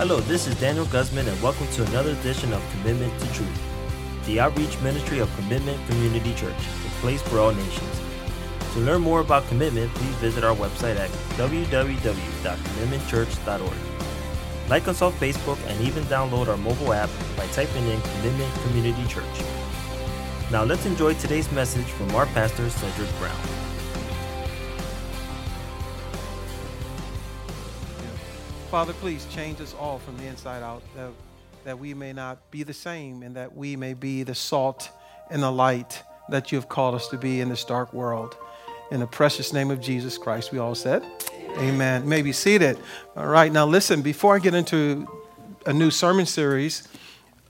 Hello, this is Daniel Guzman, and welcome to another edition of Commitment to Truth, the outreach ministry of Commitment Community Church, a place for all nations. To learn more about commitment, please visit our website at www.commitmentchurch.org. Like us on Facebook and even download our mobile app by typing in Commitment Community Church. Now let's enjoy today's message from our pastor, Cedric Brown. Father, please change us all from the inside out, that, that we may not be the same and that we may be the salt and the light that you have called us to be in this dark world. In the precious name of Jesus Christ, we all said, Amen. Amen. may be seated. All right, now listen, before I get into a new sermon series,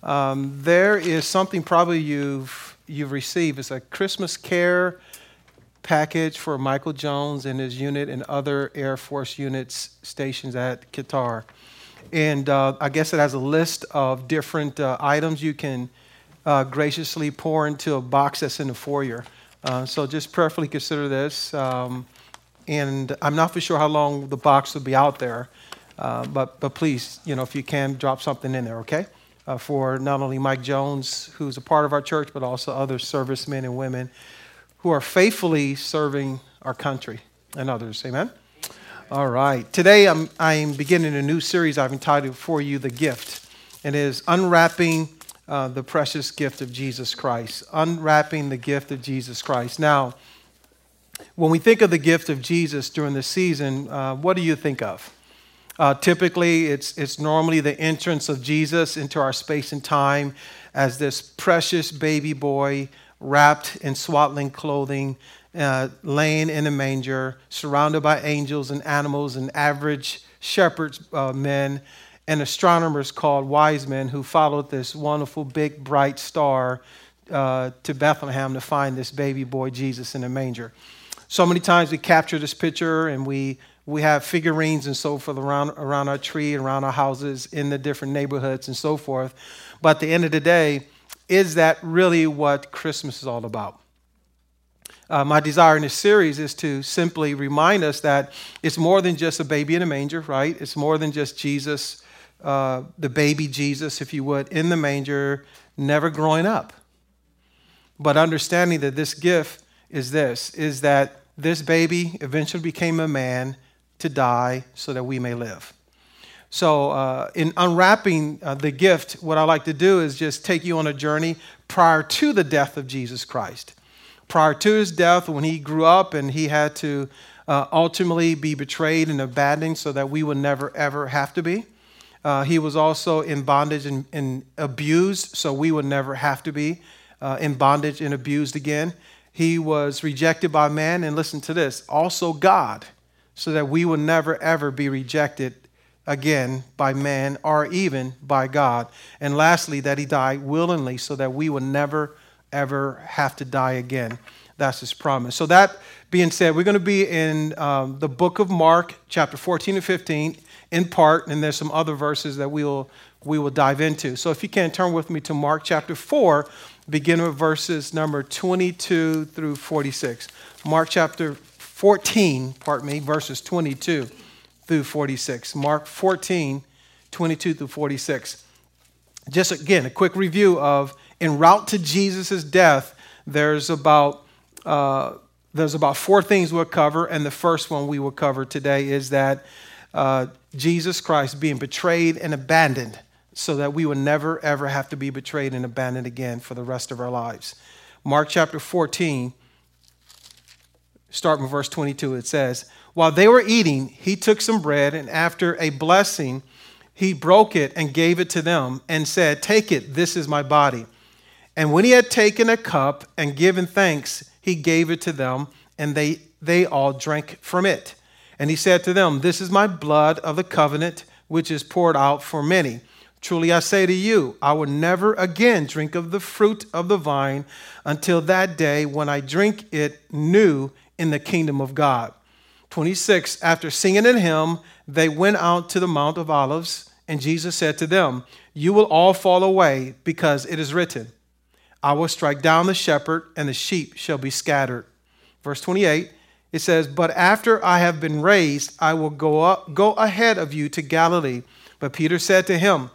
um, there is something probably you've, you've received. It's a Christmas care package for Michael Jones and his unit and other Air Force units stations at Qatar. And uh, I guess it has a list of different uh, items you can uh, graciously pour into a box that's in the foyer. Uh, so just prayerfully consider this. Um, and I'm not for sure how long the box will be out there, uh, but, but please, you know, if you can, drop something in there, okay? Uh, for not only Mike Jones, who's a part of our church, but also other servicemen and women who are faithfully serving our country and others. Amen? All right. Today I'm, I'm beginning a new series I've entitled For You the Gift. And it is Unwrapping uh, the Precious Gift of Jesus Christ. Unwrapping the Gift of Jesus Christ. Now, when we think of the gift of Jesus during the season, uh, what do you think of? Uh, typically, it's, it's normally the entrance of Jesus into our space and time as this precious baby boy wrapped in swaddling clothing, uh, laying in a manger, surrounded by angels and animals and average shepherds, uh, men, and astronomers called wise men who followed this wonderful, big, bright star uh, to Bethlehem to find this baby boy Jesus in a manger. So many times we capture this picture and we we have figurines and so forth around, around our tree, around our houses, in the different neighborhoods and so forth. But at the end of the day, is that really what Christmas is all about? Uh, my desire in this series is to simply remind us that it's more than just a baby in a manger, right? It's more than just Jesus, uh, the baby Jesus, if you would, in the manger, never growing up. But understanding that this gift is this, is that this baby eventually became a man to die so that we may live. So, uh, in unwrapping uh, the gift, what I like to do is just take you on a journey prior to the death of Jesus Christ. Prior to his death, when he grew up and he had to uh, ultimately be betrayed and abandoned so that we would never, ever have to be. Uh, he was also in bondage and, and, abused, so we would never have to be uh, in bondage and abused again. He was rejected by man, and listen to this also God, so that we would never, ever be rejected again by man or even by God. And lastly, that he died willingly so that we would never, ever have to die again. That's his promise. So, that being said, we're going to be in um, the book of Mark, chapter 14 and 15, in part, and there's some other verses that we will, we will dive into. So, if you can turn with me to Mark chapter 4, beginning with verses number 22 through 46. Mark chapter 14, pardon me, verses 22 through 46. Mark 14, 22 through 46. Just again, a quick review of en route to Jesus' death, there's about, uh, there's about four things we'll cover. And the first one we will cover today is that uh, Jesus Christ being betrayed and abandoned so that we will never, ever have to be betrayed and abandoned again for the rest of our lives. Mark chapter 14, start with verse 22, it says, while they were eating, he took some bread, and after a blessing, he broke it and gave it to them, and said, Take it, this is my body. And when he had taken a cup and given thanks, he gave it to them, and they, they all drank from it. And he said to them, This is my blood of the covenant, which is poured out for many. Truly I say to you, I will never again drink of the fruit of the vine until that day when I drink it new in the kingdom of God. 26, after singing a hymn, they went out to the Mount of Olives, and Jesus said to them, You will all fall away, because it is written, I will strike down the shepherd, and the sheep shall be scattered. Verse 28, it says, But after I have been raised, I will go, up, go ahead of you to Galilee. But Peter said to him,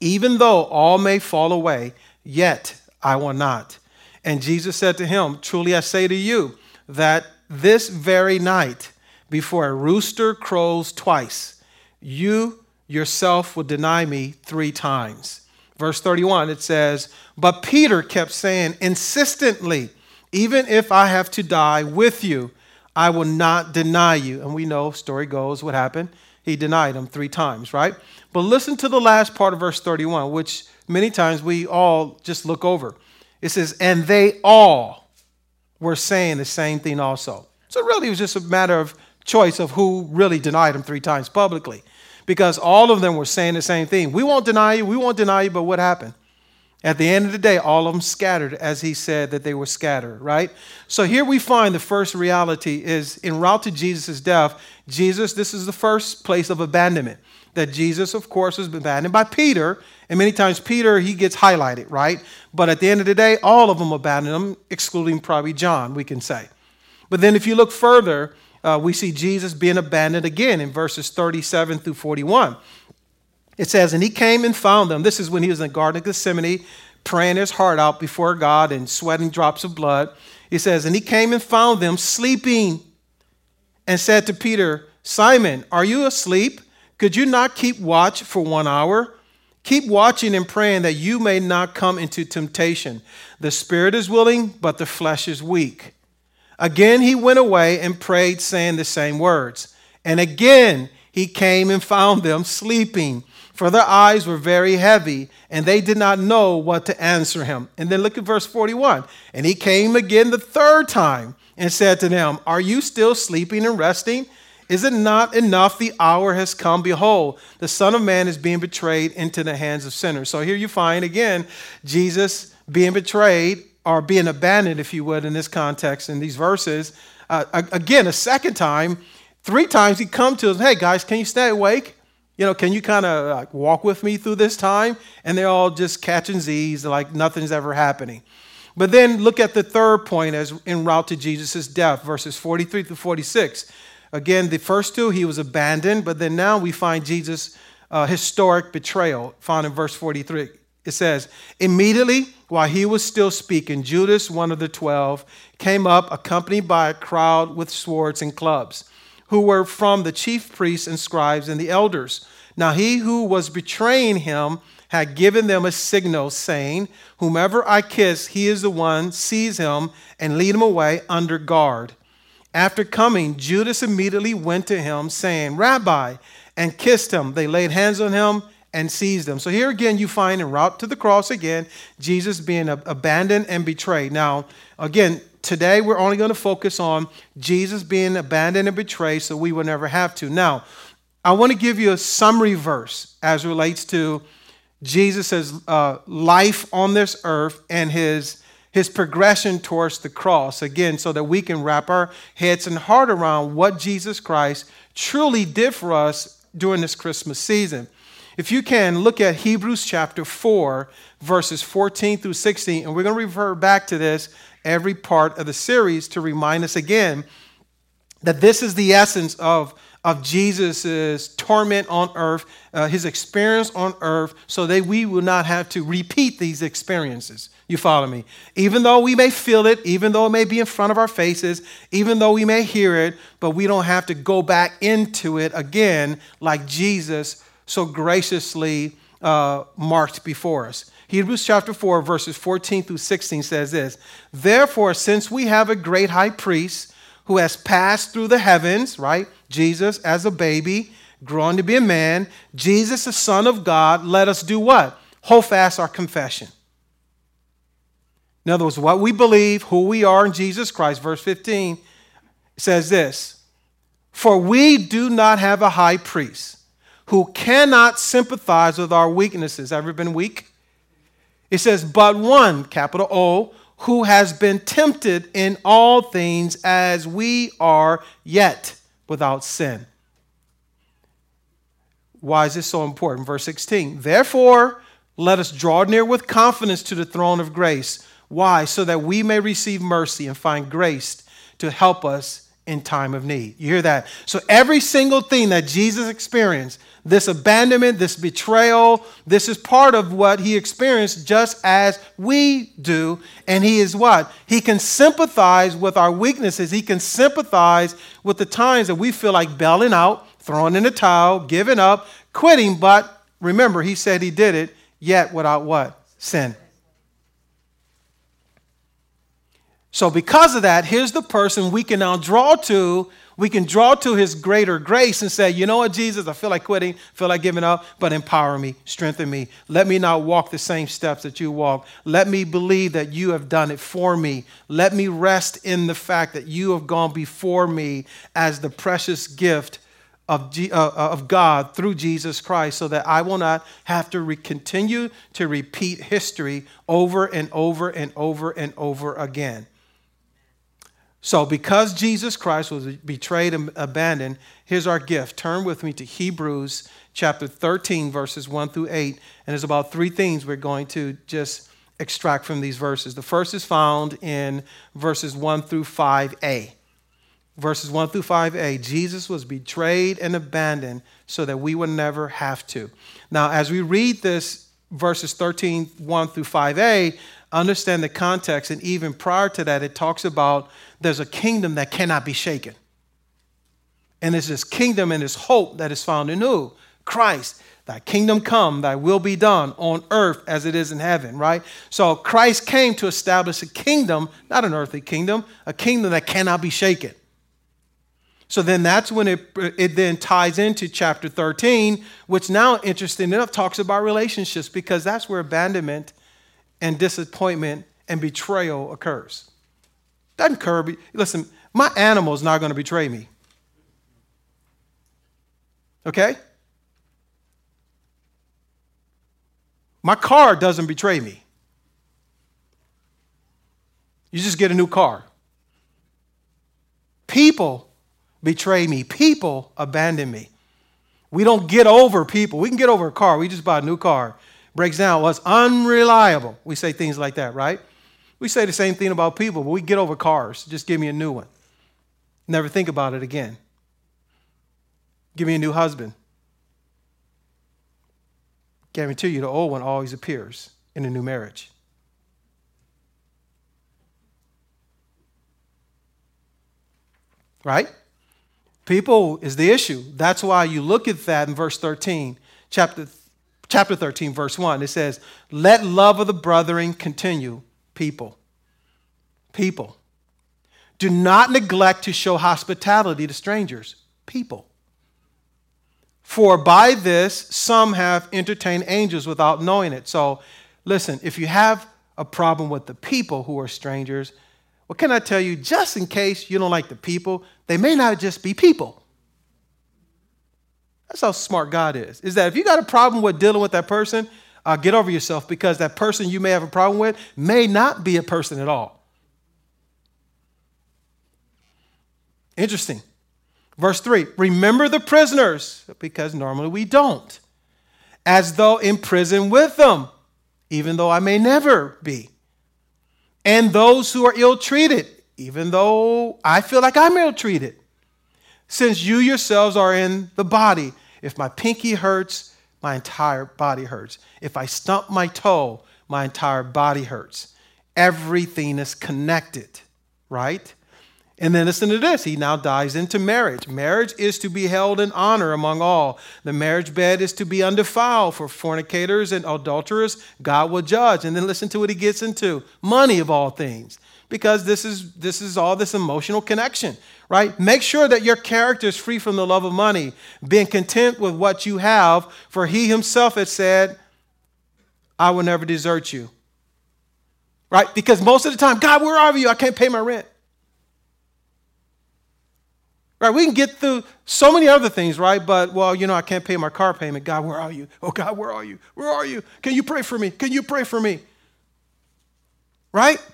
Even though all may fall away, yet I will not. And Jesus said to him, Truly I say to you, that this very night, before a rooster crows twice, you yourself will deny me three times. Verse 31, it says, But Peter kept saying insistently, Even if I have to die with you, I will not deny you. And we know, story goes, what happened? He denied him three times, right? But listen to the last part of verse 31, which many times we all just look over. It says, And they all were saying the same thing also. So really, it was just a matter of choice of who really denied him three times publicly because all of them were saying the same thing. We won't deny you, we won't deny you, but what happened? At the end of the day, all of them scattered as he said that they were scattered, right? So here we find the first reality is en route to Jesus' death, Jesus, this is the first place of abandonment. That Jesus, of course, was abandoned by Peter, and many times Peter, he gets highlighted, right? But at the end of the day, all of them abandoned him, excluding probably John, we can say. But then if you look further, uh, we see Jesus being abandoned again in verses 37 through 41. It says, And he came and found them. This is when he was in the Garden of Gethsemane, praying his heart out before God and sweating drops of blood. He says, And he came and found them sleeping and said to Peter, Simon, are you asleep? Could you not keep watch for one hour? Keep watching and praying that you may not come into temptation. The spirit is willing, but the flesh is weak. Again, he went away and prayed, saying the same words. And again, he came and found them sleeping, for their eyes were very heavy, and they did not know what to answer him. And then look at verse 41. And he came again the third time and said to them, Are you still sleeping and resting? Is it not enough the hour has come? Behold, the Son of Man is being betrayed into the hands of sinners. So here you find again Jesus being betrayed are being abandoned, if you would, in this context, in these verses. Uh, again, a second time, three times he come to us, hey guys, can you stay awake? You know, can you kind of like walk with me through this time? And they're all just catching Z's, like nothing's ever happening. But then look at the third point as en route to Jesus' death, verses 43 through 46. Again, the first two, he was abandoned, but then now we find Jesus' uh, historic betrayal, found in verse 43. It says, Immediately while he was still speaking, Judas, one of the twelve, came up accompanied by a crowd with swords and clubs, who were from the chief priests and scribes and the elders. Now he who was betraying him had given them a signal, saying, Whomever I kiss, he is the one, seize him and lead him away under guard. After coming, Judas immediately went to him, saying, Rabbi, and kissed him. They laid hands on him and seized him. So here again, you find en route to the cross again, Jesus being abandoned and betrayed. Now, again, today we're only going to focus on Jesus being abandoned and betrayed so we will never have to. Now, I want to give you a summary verse as relates to Jesus' uh, life on this earth and his, his progression towards the cross. Again, so that we can wrap our heads and heart around what Jesus Christ truly did for us during this Christmas season. If you can, look at Hebrews chapter 4, verses 14 through 16, and we're going to refer back to this every part of the series to remind us again that this is the essence of, of Jesus' torment on earth, uh, his experience on earth, so that we will not have to repeat these experiences. You follow me? Even though we may feel it, even though it may be in front of our faces, even though we may hear it, but we don't have to go back into it again like Jesus so graciously uh, marked before us. Hebrews chapter 4, verses 14 through 16 says this Therefore, since we have a great high priest who has passed through the heavens, right? Jesus as a baby, grown to be a man, Jesus, the Son of God, let us do what? Hold fast our confession. In other words, what we believe, who we are in Jesus Christ, verse 15 says this For we do not have a high priest who cannot sympathize with our weaknesses. Ever been weak? It says, but one, capital O, who has been tempted in all things as we are, yet without sin. Why is this so important? Verse 16. Therefore, let us draw near with confidence to the throne of grace. Why? So that we may receive mercy and find grace to help us in time of need. You hear that? So every single thing that Jesus experienced, this abandonment, this betrayal, this is part of what he experienced just as we do. And he is what? He can sympathize with our weaknesses. He can sympathize with the times that we feel like bailing out, throwing in the towel, giving up, quitting. But remember, he said he did it, yet without what? Sin. So, because of that, here's the person we can now draw to. We can draw to his greater grace and say, you know what, Jesus, I feel like quitting, feel like giving up, but empower me, strengthen me. Let me not walk the same steps that you walk. Let me believe that you have done it for me. Let me rest in the fact that you have gone before me as the precious gift of, G, uh, uh of God through Jesus Christ so that I will not have to re- continue to repeat history over and over and over and over again. So, because Jesus Christ was betrayed and abandoned, here's our gift. Turn with me to Hebrews chapter 13, verses 1 through 8. And there's about three things we're going to just extract from these verses. The first is found in verses 1 through 5a. Verses 1 through 5a Jesus was betrayed and abandoned so that we would never have to. Now, as we read this, verses 13, 1 through 5a, understand the context. And even prior to that, it talks about there's a kingdom that cannot be shaken. And it's this kingdom and this hope that is found in who? Christ. Thy kingdom come, thy will be done on earth as it is in heaven, right? So Christ came to establish a kingdom, not an earthly kingdom, a kingdom that cannot be shaken. So then that's when it, it then ties into chapter 13, which now, interesting enough, talks about relationships because that's where abandonment and disappointment and betrayal occurs. Doesn't curb. Listen, my animal is not going to betray me. Okay? My car doesn't betray me. You just get a new car. People betray me. People abandon me. We don't get over people. We can get over a car. We just buy a new car. Breaks down. It's unreliable. We say things like that, right? We say the same thing about people, but we get over cars. Just give me a new one. Never think about it again. Give me a new husband. Guarantee you, the old one always appears in a new marriage. Right? People is the issue. That's why you look at that in verse 13, chapter, chapter 13, verse 1. It says, Let love of the brethren continue people. People. Do not neglect to show hospitality to strangers. People. For by this some have entertained angels without knowing it. So, listen, if you have a problem with the people who are strangers, what can I tell you? Just in case you don't like the people, they may not just be people. That's how smart God is. Is that if you got a problem with dealing with that person, uh, get over yourself because that person you may have a problem with may not be a person at all. Interesting. Verse 3 Remember the prisoners, because normally we don't, as though in prison with them, even though I may never be. And those who are ill treated, even though I feel like I'm ill treated. Since you yourselves are in the body, if my pinky hurts, my entire body hurts. If I stump my toe, my entire body hurts. Everything is connected, right? And then listen to this. He now dives into marriage. Marriage is to be held in honor among all. The marriage bed is to be undefiled for fornicators and adulterers. God will judge. And then listen to what he gets into money of all things because this is this is all this emotional connection right? Make sure that your character is free from the love of money being content with what you have for he himself had said i will never desert you. Right? Because most of the time god where are you? I can't pay my rent. Right? We can get through so many other things right? But well you know i can't pay my car payment. God where are you? Oh god where are you? Where are you? Can you pray for me? Can you pray for me? Right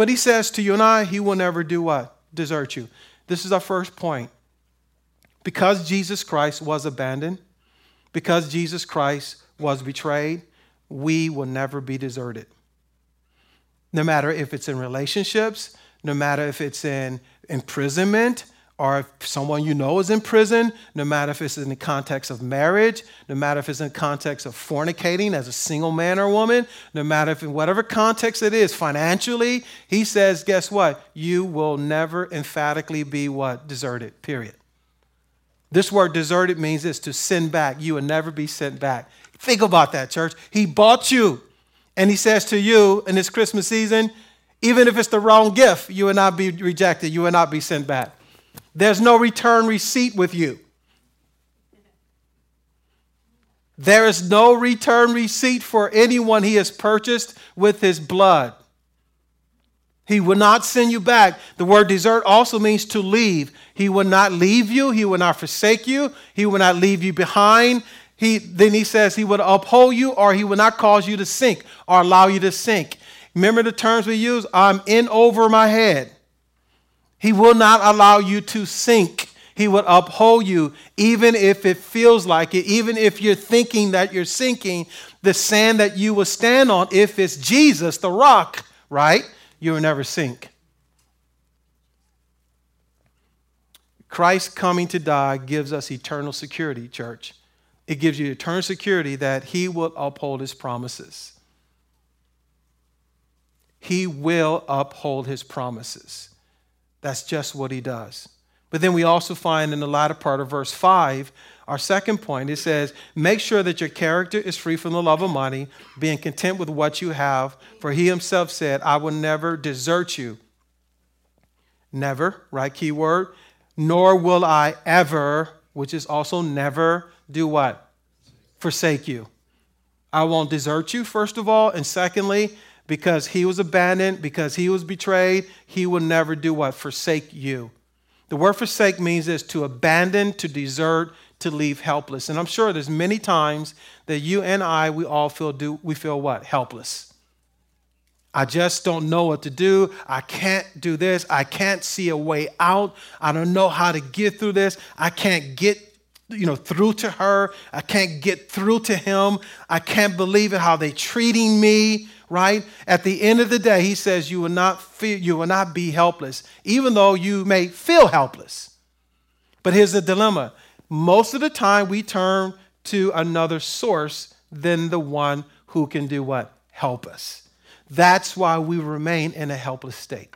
but he says to you and I, he will never do what? Desert you. This is our first point. Because Jesus Christ was abandoned, because Jesus Christ was betrayed, we will never be deserted. No matter if it's in relationships, no matter if it's in imprisonment, or if someone you know is in prison, no matter if it's in the context of marriage, no matter if it's in the context of fornicating as a single man or woman, no matter if in whatever context it is, financially, he says, guess what? You will never emphatically be what? Deserted, period. This word deserted means this to send back. You will never be sent back. Think about that, church. He bought you, and he says to you in this Christmas season, even if it's the wrong gift, you will not be rejected, you will not be sent back. There's no return receipt with you. There is no return receipt for anyone he has purchased with his blood. He will not send you back. The word desert also means to leave. He will not leave you. He will not forsake you. He will not leave you behind. He, then he says he would uphold you or he will not cause you to sink or allow you to sink. Remember the terms we use? I'm in over my head. He will not allow you to sink. He will uphold you, even if it feels like it, even if you're thinking that you're sinking. The sand that you will stand on, if it's Jesus, the rock, right? You will never sink. Christ coming to die gives us eternal security, church. It gives you eternal security that He will uphold His promises. He will uphold His promises. That's just what he does. But then we also find in the latter part of verse 5, our second point, it says, Make sure that your character is free from the love of money, being content with what you have, for he himself said, I will never desert you. Never, right? Key word. Nor will I ever, which is also never, do what? Forsake you. I won't desert you, first of all. And secondly, because he was abandoned, because he was betrayed, he will never do what? Forsake you. The word forsake means is to abandon, to desert, to leave helpless. And I'm sure there's many times that you and I, we all feel do we feel what? Helpless. I just don't know what to do. I can't do this. I can't see a way out. I don't know how to get through this. I can't get you know through to her. I can't get through to him. I can't believe it how they treating me right? At the end of the day, he says you will not feel, you will not be helpless, even though you may feel helpless. But here's the dilemma. Most of the time we turn to another source than the one who can do what? Help us. That's why we remain in a helpless state.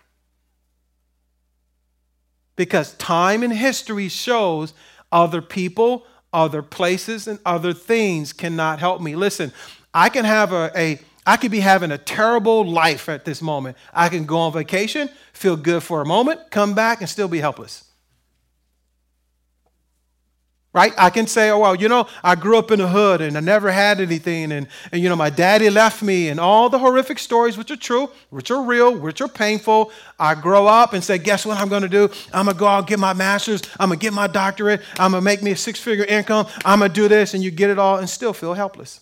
Because time and history shows other people, other places, and other things cannot help me. Listen, I can have a, a I could be having a terrible life at this moment. I can go on vacation, feel good for a moment, come back, and still be helpless. Right? I can say, oh, well, you know, I grew up in the hood and I never had anything. And, and, you know, my daddy left me and all the horrific stories, which are true, which are real, which are painful. I grow up and say, guess what I'm going to do? I'm going to go out and get my master's. I'm going to get my doctorate. I'm going to make me a six figure income. I'm going to do this. And you get it all and still feel helpless.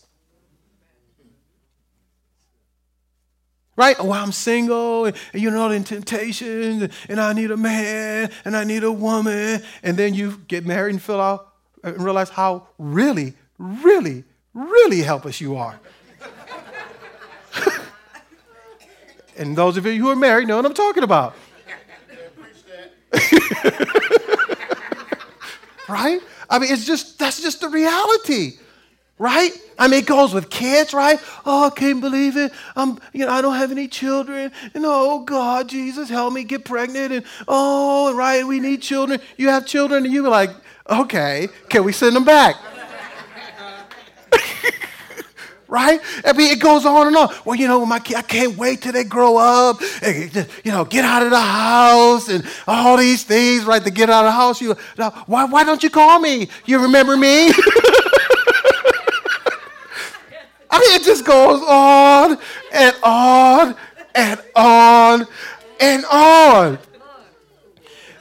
Right? Oh, I'm single, and, you know, the temptations, and I need a man, and I need a woman. And then you get married and fill out and realize how really, really, really helpless you are. and those of you who are married know what I'm talking about. right? I mean, it's just, that's just the reality right? I mean, it goes with kids, right? Oh, I can't believe it. I'm, you know, I don't have any children. And oh, God, Jesus, help me get pregnant. And oh, right, we need children. You have children, and you're like, okay, can we send them back? right? I mean, it goes on and on. Well, you know, my kid, I can't wait till they grow up. And, you know, get out of the house and all these things, right? To get out of the house, you, why, why don't you call me? You remember me? I mean, it just goes on and on and on and on.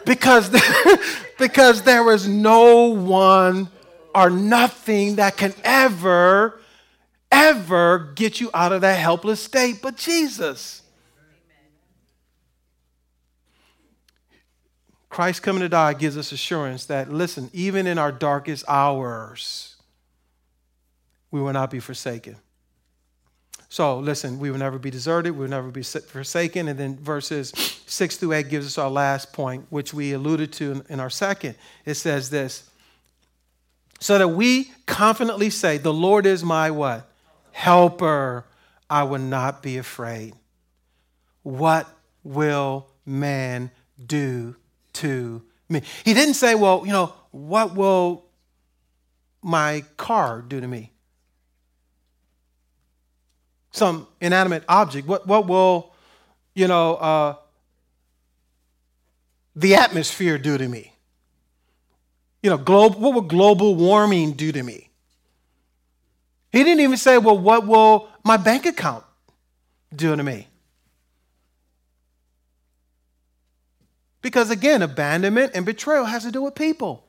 Because, because there is no one or nothing that can ever, ever get you out of that helpless state but Jesus. Christ coming to die gives us assurance that, listen, even in our darkest hours, we will not be forsaken. So listen, we will never be deserted, we will never be forsaken. And then verses six through eight gives us our last point, which we alluded to in our second. It says this so that we confidently say, The Lord is my what? Helper. I will not be afraid. What will man do to me? He didn't say, Well, you know, what will my car do to me? Some inanimate object. What, what will, you know, uh, the atmosphere do to me? You know, globe, what will global warming do to me? He didn't even say, well, what will my bank account do to me? Because again, abandonment and betrayal has to do with people.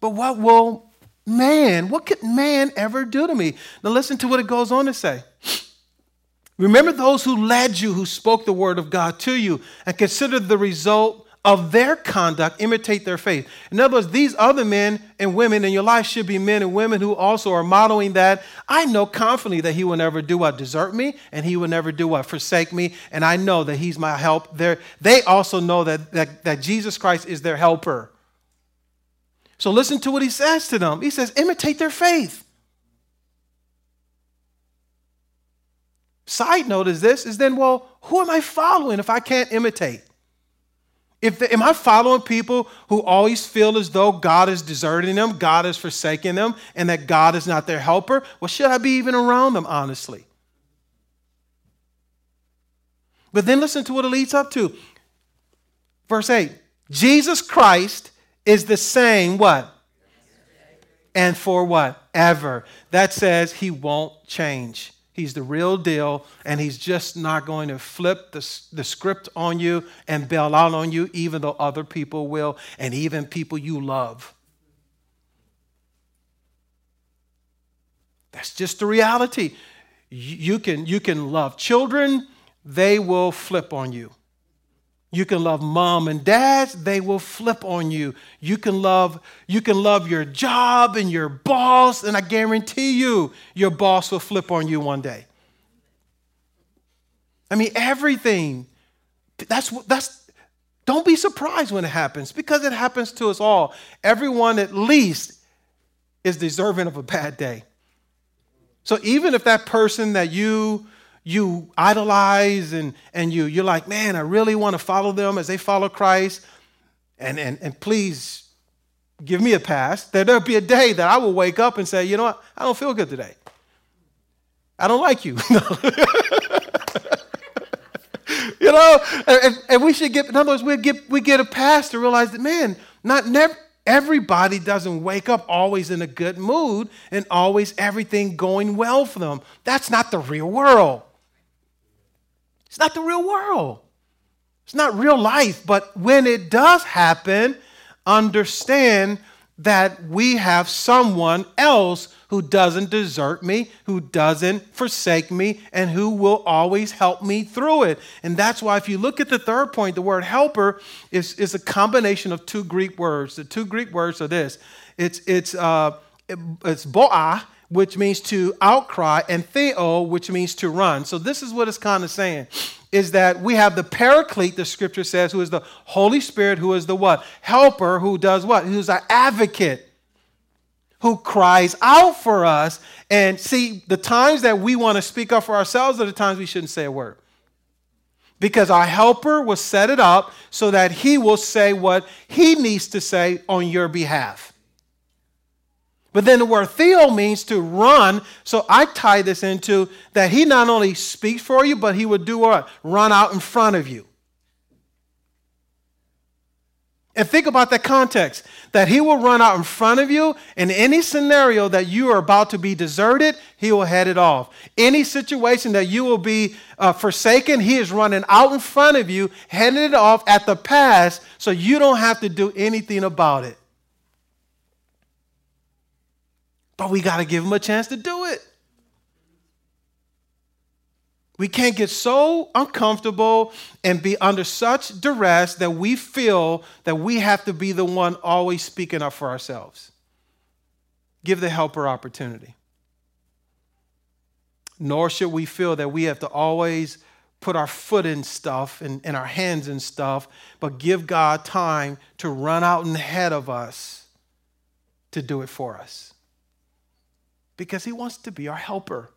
But what will man, what could man ever do to me? Now listen to what it goes on to say. Remember those who led you, who spoke the word of God to you, and consider the result of their conduct imitate their faith. In other words, these other men and women in your life should be men and women who also are modeling that. I know confidently that he will never do what? Desert me, and he will never do what? Forsake me, and I know that he's my help. They're, they also know that, that, that Jesus Christ is their helper. So listen to what he says to them. He says, imitate their faith. Side note is this is then, well, who am I following if I can't imitate? If the, am I following people who always feel as though God is deserting them, God is forsaking them, and that God is not their helper? Well, should I be even around them, honestly? But then listen to what it leads up to. Verse 8 Jesus Christ is the same, what? And for what? Ever. That says he won't change. He's the real deal, and he's just not going to flip the, the script on you and bail out on you, even though other people will, and even people you love. That's just the reality. You can, you can love children, they will flip on you. You can love mom and dads, they will flip on you. You can love you can love your job and your boss and I guarantee you your boss will flip on you one day. I mean everything that's that's don't be surprised when it happens because it happens to us all. Everyone at least is deserving of a bad day. So even if that person that you you idolize and, and you, you're like, man, I really want to follow them as they follow Christ. And, and, and please give me a pass. There'll be a day that I will wake up and say, you know what? I don't feel good today. I don't like you. you know, and, and, we should get, in other words, we get, we get a pass to realize that, man, not never, everybody doesn't wake up always in a good mood and always everything going well for them. That's not the real world. It's not the real world. It's not real life. But when it does happen, understand that we have someone else who doesn't desert me, who doesn't forsake me, and who will always help me through it. And that's why, if you look at the third point, the word helper is, is a combination of two Greek words. The two Greek words are this it's, it's, uh, it's boa, which means to outcry, and theo, which means to run. So this is what it's kind of saying is that we have the paraclete, the scripture says, who is the Holy Spirit, who is the what? Helper, who does what? Who's our advocate, who cries out for us. And see, the times that we want to speak up for ourselves are the times we shouldn't say a word. Because our helper will set it up so that he will say what he needs to say on your behalf. But then the word theo means to run. So I tie this into that he not only speaks for you, but he would do what? Run out in front of you. And think about that context that he will run out in front of you in any scenario that you are about to be deserted, he will head it off. Any situation that you will be uh, forsaken, he is running out in front of you, heading it off at the pass so you don't have to do anything about it. But we got to give them a chance to do it. We can't get so uncomfortable and be under such duress that we feel that we have to be the one always speaking up for ourselves. Give the helper opportunity. nor should we feel that we have to always put our foot in stuff and, and our hands in stuff, but give God time to run out in ahead of us to do it for us. Because He wants to be our helper.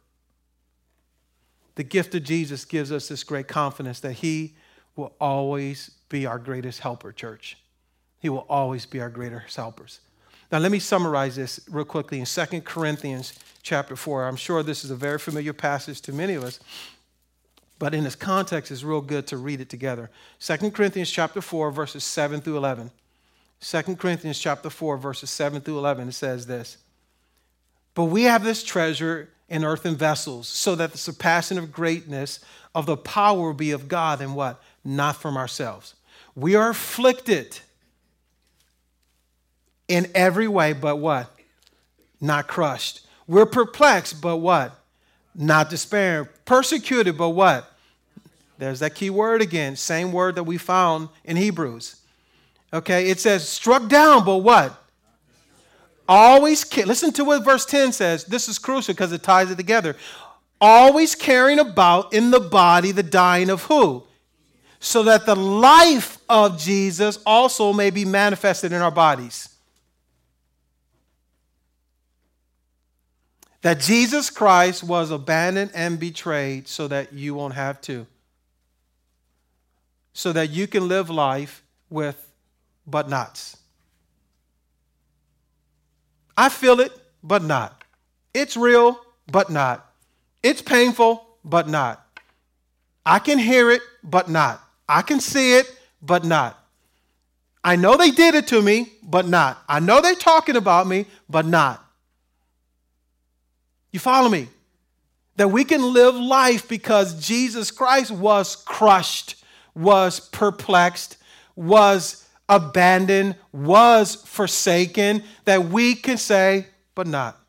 The gift of Jesus gives us this great confidence that He will always be our greatest helper, church. He will always be our greatest helpers. Now, let me summarize this real quickly in 2 Corinthians chapter 4. I'm sure this is a very familiar passage to many of us, but in its context, it's real good to read it together. 2 Corinthians chapter 4, verses 7 through 11. 2 Corinthians chapter 4, verses 7 through 11, it says this But we have this treasure in earthen vessels, so that the surpassing of greatness of the power be of God and what? Not from ourselves. We are afflicted in every way, but what? Not crushed. We're perplexed, but what? Not despairing. Persecuted, but what? There's that key word again, same word that we found in Hebrews. Okay, it says struck down, but what? Always, listen to what verse 10 says. This is crucial because it ties it together. Always carrying about in the body the dying of who? So that the life of Jesus also may be manifested in our bodies. that Jesus Christ was abandoned and betrayed so that you won't have to. So that you can live life with but nots. I feel it, but not. It's real, but not. It's painful, but not. I can hear it, but not. I can see it, but not. I know they did it to me, but not. I know they're talking about me, but not. You follow me? That we can live life because Jesus Christ was crushed, was perplexed, was abandoned, was forsaken, that we can say, but not.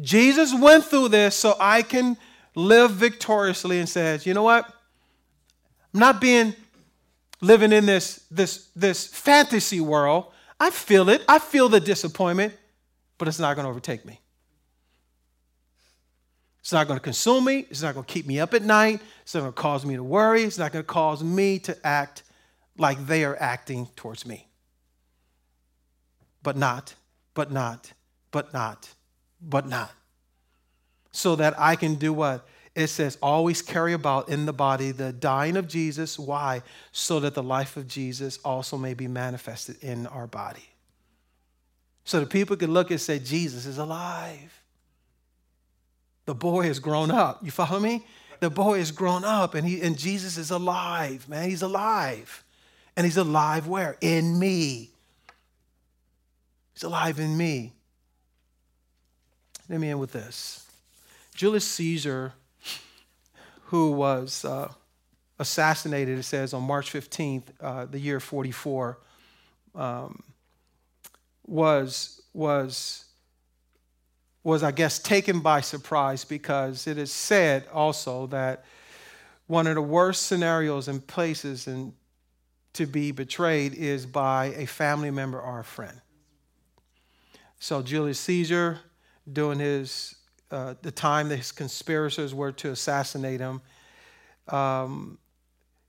Jesus went through this so I can live victoriously and says, you know what? I'm not being living in this, this, this fantasy world. I feel it. I feel the disappointment, but it's not going to overtake me. It's not going to consume me. It's not going to keep me up at night. It's not going to cause me to worry. It's not going to cause me to act like they are acting towards me. But not, but not, but not, but not. So that I can do what? It says, always carry about in the body the dying of Jesus. Why? So that the life of Jesus also may be manifested in our body. So that people can look and say, Jesus is alive. The boy has grown up. You follow me? The boy has grown up and, he, and Jesus is alive, man. He's alive. And he's alive where? In me. He's alive in me. Let me end with this. Julius Caesar who was uh, assassinated, it says, on March 15th, uh, the year 44, um, was, was, was, I guess, taken by surprise because it is said also that one of the worst scenarios and places and to be betrayed is by a family member or a friend. So Julius Caesar, doing his uh, the time that his conspirators were to assassinate him, um,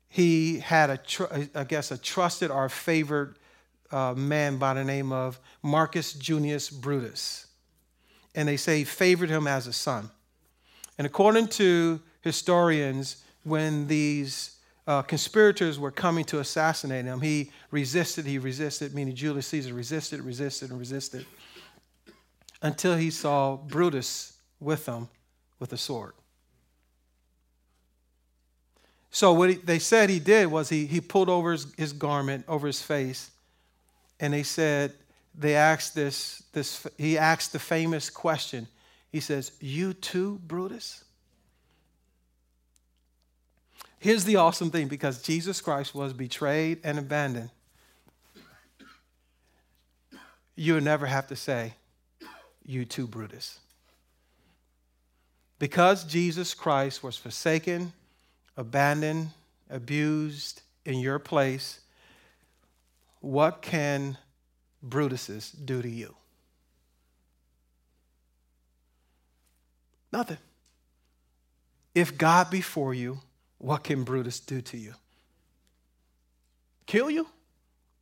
he had a, tr- I guess, a trusted or favored uh, man by the name of Marcus Junius Brutus. And they say favored him as a son. And according to historians, when these uh, conspirators were coming to assassinate him, he resisted, he resisted, meaning Julius Caesar resisted, resisted, and resisted until he saw Brutus with them with a sword. So what he, they said he did was he, he pulled over his, his garment over his face, and they said they asked this, this he asked the famous question. He says, You too, Brutus? Here's the awesome thing because Jesus Christ was betrayed and abandoned. You would never have to say, You too, Brutus. Because Jesus Christ was forsaken, abandoned, abused in your place, what can Brutuses do to you? Nothing. If God be for you, what can Brutus do to you? Kill you?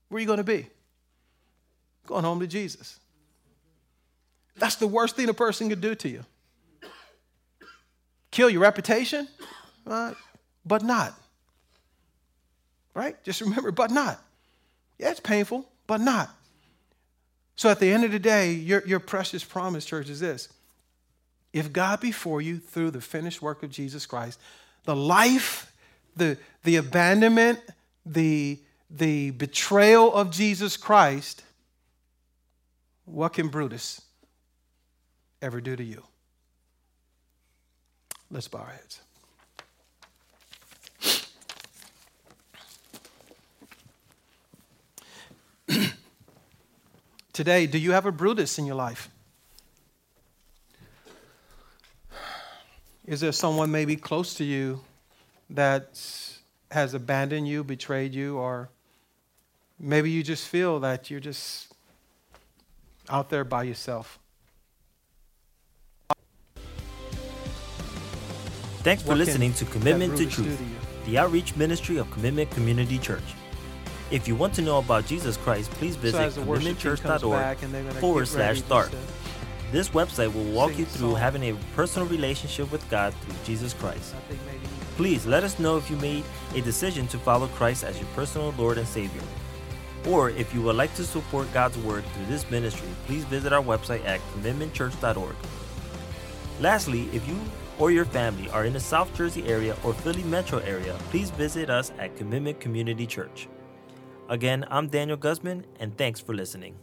Where are you going to be? Going home to Jesus. That's the worst thing a person could do to you. Kill your reputation, uh, but not. Right? Just remember, but not. Yeah, it's painful, but not. So at the end of the day, your, your precious promise, church, is this. If God be for you through the finished work of Jesus Christ, the life, the, the abandonment, the, the betrayal of Jesus Christ, what can Brutus ever do to you? Let's bow our heads. Today, do you have a Brutus in your life? Is there someone maybe close to you that has abandoned you, betrayed you, or maybe you just feel that you're just out there by yourself? Thanks for What listening to Commitment to Truth, the outreach ministry of Commitment Community Church. If you want to know about Jesus Christ, please visit as the worship team comes commitmentchurch.org back and they're gonna forward slash start. This website will walk you through song. having a personal relationship with God through Jesus Christ. I think maybe Please let us know if you made a decision to follow Christ as your personal Lord and Savior. Or if you would like to support God's Word through this ministry, please visit our website at commitmentchurch.org. Lastly, if you or your family are in the South Jersey area or Philly metro area, please visit us at Commitment Community Church. Again, I'm Daniel Guzman, and thanks for listening.